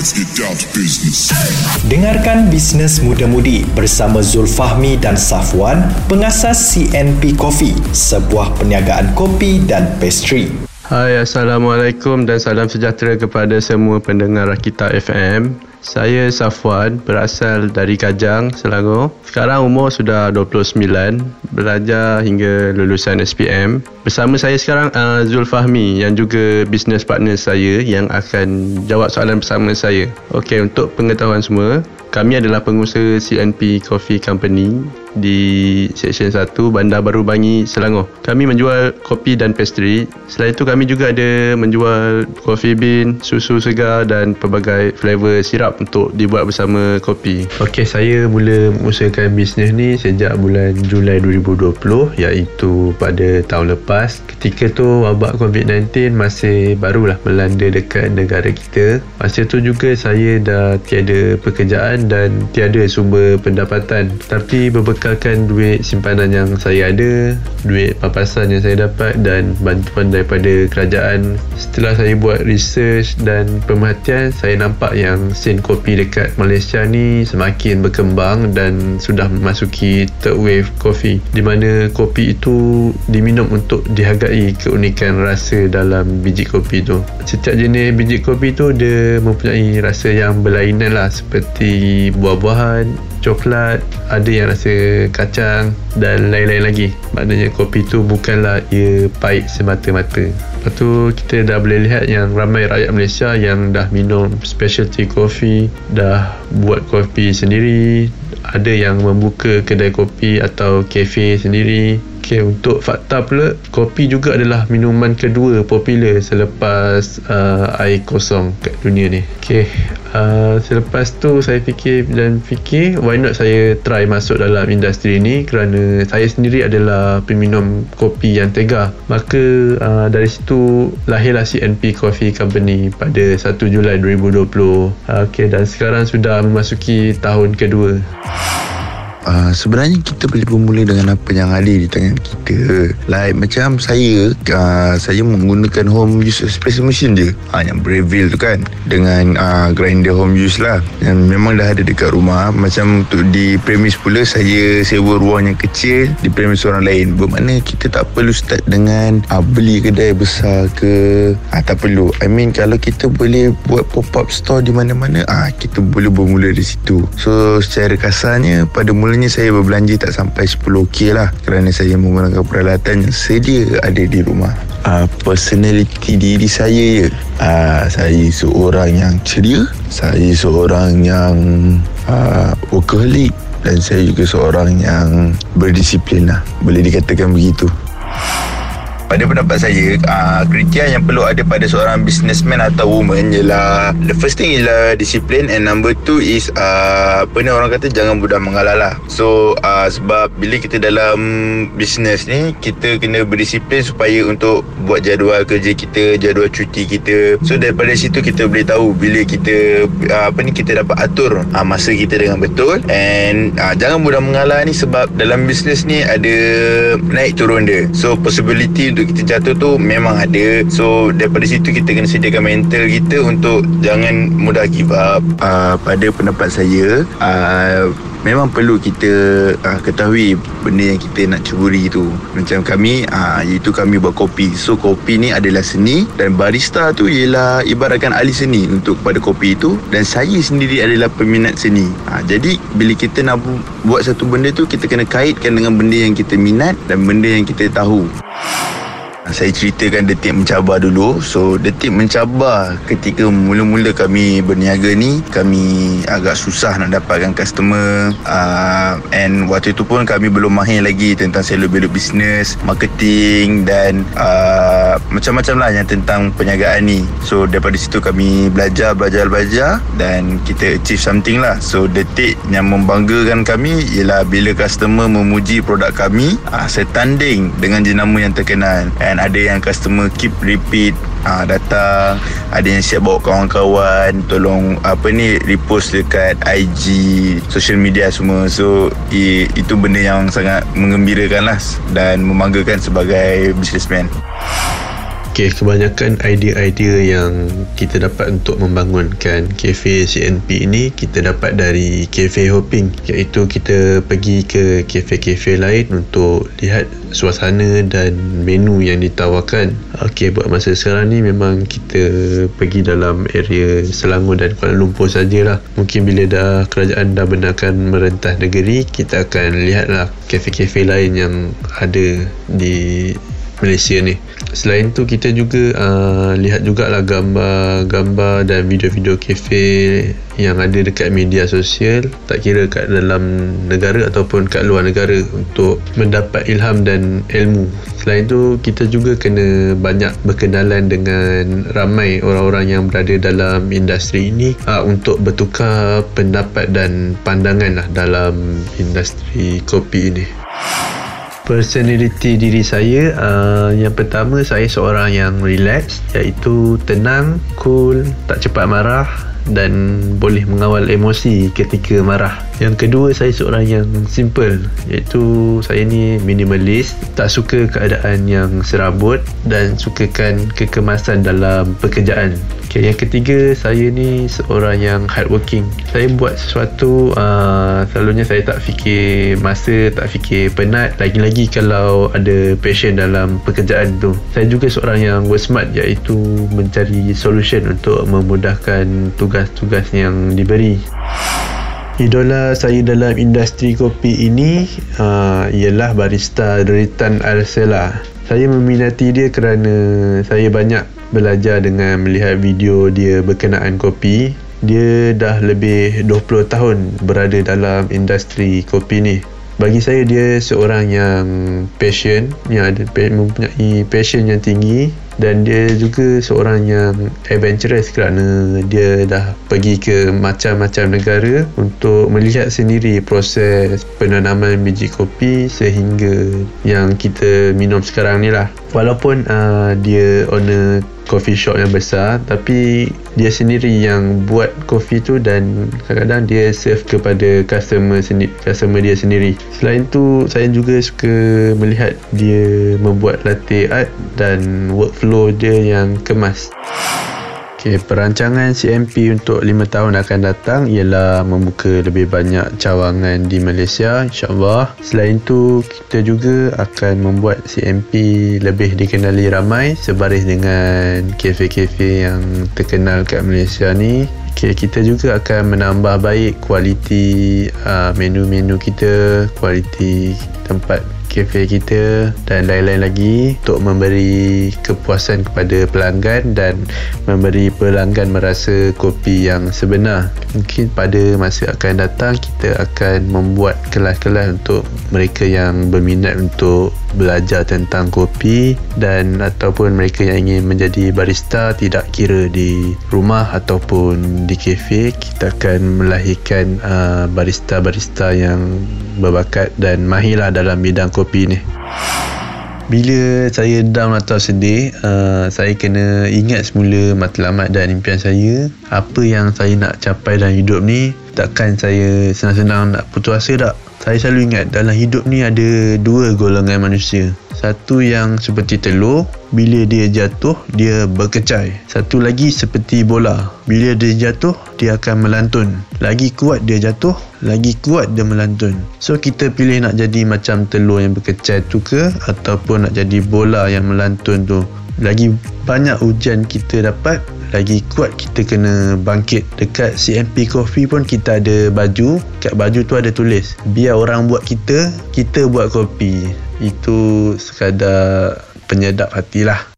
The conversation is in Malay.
Let's get down to business. Dengarkan Bisnes Muda-Mudi bersama Zulfahmi dan Safwan, pengasas CNP Coffee, sebuah perniagaan kopi dan pastry. Hai, Assalamualaikum dan salam sejahtera kepada semua pendengar Rakita FM. Saya Safwan, berasal dari Kajang, Selangor. Sekarang umur sudah 29, belajar hingga lulusan SPM. Bersama saya sekarang uh, Zul Fahmi yang juga business partner saya yang akan jawab soalan bersama saya. Okey, untuk pengetahuan semua, kami adalah pengusaha CNP Coffee Company di Seksyen 1 Bandar Baru Bangi, Selangor. Kami menjual kopi dan pastry. Selain itu kami juga ada menjual coffee bean, susu segar dan pelbagai flavor sirap untuk dibuat bersama kopi. Okey, saya mula mengusahakan bisnes ni sejak bulan Julai 2020 iaitu pada tahun lepas. Ketika tu wabak COVID-19 masih barulah melanda dekat negara kita. Masa tu juga saya dah tiada pekerjaan dan tiada sumber pendapatan. Tapi berbekalkan duit simpanan yang saya ada, duit papasan yang saya dapat dan bantuan daripada kerajaan. Setelah saya buat research dan pemerhatian, saya nampak yang sen kopi dekat Malaysia ni semakin berkembang dan sudah memasuki third wave kopi di mana kopi itu diminum untuk dihargai keunikan rasa dalam biji kopi tu setiap jenis biji kopi tu dia mempunyai rasa yang berlainan lah seperti buah-buahan coklat ada yang rasa kacang dan lain-lain lagi. Maknanya kopi tu bukanlah ia pahit semata-mata. Lepas tu kita dah boleh lihat yang ramai rakyat Malaysia yang dah minum specialty coffee dah buat kopi sendiri. Ada yang membuka kedai kopi atau kafe sendiri. Okay, untuk fakta pula, kopi juga adalah minuman kedua popular selepas uh, air kosong kat dunia ni. Okay, uh, selepas tu saya fikir dan fikir, why not saya try masuk dalam industri ni kerana saya sendiri adalah peminum kopi yang tega. Maka uh, dari situ lahirlah CNP Coffee Company pada 1 Julai 2020. Uh, okay, dan sekarang sudah memasuki tahun kedua. Uh, sebenarnya kita boleh bermula dengan apa yang ada di tangan kita. Like macam saya uh, saya menggunakan home use espresso machine je. Uh, yang Breville tu kan dengan uh, grinder home use lah. Yang memang dah ada dekat rumah. Macam untuk di premis pula saya sewa ruang yang kecil di premis orang lain. Bermakna kita tak perlu start dengan uh, beli kedai besar ke uh, tak perlu. I mean kalau kita boleh buat pop-up store di mana-mana uh, kita boleh bermula di situ. So secara kasarnya pada mula Mulanya saya berbelanja tak sampai 10k lah kerana saya menggunakan peralatan yang sedia ada di rumah. Uh, personality diri saya ya. Uh, saya seorang yang ceria, saya seorang yang uh, workaholic dan saya juga seorang yang berdisiplin lah. Boleh dikatakan begitu pada pendapat saya uh, kriteria yang perlu ada pada seorang businessman atau woman ialah the first thing ialah disiplin and number two is uh, apa ni orang kata jangan mudah mengalah lah. So uh, sebab bila kita dalam business ni kita kena berdisiplin supaya untuk buat jadual kerja kita jadual cuti kita. So daripada situ kita boleh tahu bila kita uh, apa ni kita dapat atur uh, masa kita dengan betul. And uh, jangan mudah mengalah ni sebab dalam business ni ada naik turun dia. So possibility untuk kita jatuh tu memang ada. So daripada situ kita kena sediakan mental kita untuk jangan mudah give up. Uh, pada pendapat saya uh, memang perlu kita uh, ketahui benda yang kita nak ceburi tu. Macam kami uh, iaitu kami buat kopi. So kopi ni adalah seni dan barista tu ialah ibaratkan ahli seni untuk pada kopi itu dan saya sendiri adalah peminat seni. Uh, jadi bila kita nak buat satu benda tu kita kena kaitkan dengan benda yang kita minat dan benda yang kita tahu saya ceritakan detik mencabar dulu. So detik mencabar ketika mula-mula kami berniaga ni kami agak susah nak dapatkan customer. Uh, and waktu itu pun kami belum mahir lagi tentang belok business marketing dan uh, macam-macam lah yang tentang perniagaan ni. So daripada situ kami belajar belajar belajar dan kita achieve something lah. So detik yang membanggakan kami ialah bila customer memuji produk kami uh, saya tanding dengan jenama yang terkenal. And ada yang customer keep repeat uh, datang. Ada yang siap bawa kawan-kawan tolong apa ni repost dekat IG social media semua. So i, itu benda yang sangat mengembirakan lah dan membanggakan sebagai businessman Okay, kebanyakan idea-idea yang kita dapat untuk membangunkan kafe CNP ini kita dapat dari kafe hopping. Iaitu kita pergi ke kafe-kafe lain untuk lihat suasana dan menu yang ditawarkan. Okay, buat masa sekarang ni memang kita pergi dalam area Selangor dan Kuala Lumpur sajalah. Mungkin bila dah kerajaan dah benarkan merentah negeri kita akan lihatlah kafe-kafe lain yang ada di Malaysia ni. Selain tu kita juga uh, lihat jugalah gambar-gambar dan video-video kafe yang ada dekat media sosial tak kira kat dalam negara ataupun kat luar negara untuk mendapat ilham dan ilmu. Selain tu kita juga kena banyak berkenalan dengan ramai orang-orang yang berada dalam industri ini uh, untuk bertukar pendapat dan pandangan lah dalam industri kopi ini personality diri saya uh, yang pertama saya seorang yang relax iaitu tenang cool tak cepat marah dan boleh mengawal emosi ketika marah. Yang kedua saya seorang yang simple. Iaitu saya ni minimalist tak suka keadaan yang serabut dan sukakan kekemasan dalam pekerjaan. Okay, yang ketiga saya ni seorang yang hardworking. Saya buat sesuatu uh, selalunya saya tak fikir masa tak fikir penat. Lagi-lagi kalau ada passion dalam pekerjaan tu. Saya juga seorang yang work smart iaitu mencari solution untuk memudahkan tugas-tugas yang diberi. Idola saya dalam industri kopi ini uh, ialah barista Deritan Arsela. Saya meminati dia kerana saya banyak belajar dengan melihat video dia berkenaan kopi. Dia dah lebih 20 tahun berada dalam industri kopi ni. Bagi saya dia seorang yang passion yang ada mempunyai passion yang tinggi dan dia juga seorang yang adventurous kerana dia dah pergi ke macam-macam negara untuk melihat sendiri proses penanaman biji kopi sehingga yang kita minum sekarang ni lah. Walaupun uh, dia owner coffee shop yang besar tapi dia sendiri yang buat kopi tu dan kadang-kadang dia serve kepada customer sendiri customer dia sendiri. Selain tu saya juga suka melihat dia membuat latte art dan workflow dia yang kemas Okay, perancangan CMP untuk 5 tahun akan datang ialah membuka lebih banyak cawangan di Malaysia insyaAllah. Selain itu, kita juga akan membuat CMP lebih dikenali ramai sebaris dengan kafe-kafe yang terkenal kat Malaysia ni. Okay, kita juga akan menambah baik kualiti uh, menu-menu kita, kualiti tempat kafe kita dan lain-lain lagi untuk memberi kepuasan kepada pelanggan dan memberi pelanggan merasa kopi yang sebenar. Mungkin pada masa akan datang kita akan membuat kelas-kelas untuk mereka yang berminat untuk belajar tentang kopi dan ataupun mereka yang ingin menjadi barista tidak kira di rumah ataupun di kafe kita akan melahirkan uh, barista-barista yang berbakat dan mahirlah dalam bidang kopi ni. Bila saya down atau sedih uh, saya kena ingat semula matlamat dan impian saya. Apa yang saya nak capai dalam hidup ni takkan saya senang-senang nak putus asa tak saya selalu ingat dalam hidup ni ada dua golongan manusia. Satu yang seperti telur, bila dia jatuh, dia berkecai. Satu lagi seperti bola. Bila dia jatuh, dia akan melantun. Lagi kuat dia jatuh, lagi kuat dia melantun. So kita pilih nak jadi macam telur yang berkecai tu ke ataupun nak jadi bola yang melantun tu. Lagi banyak ujian kita dapat, lagi kuat kita kena bangkit dekat CMP Coffee pun kita ada baju. Kat baju tu ada tulis biar orang buat kita kita buat kopi. Itu sekadar penyedap hatilah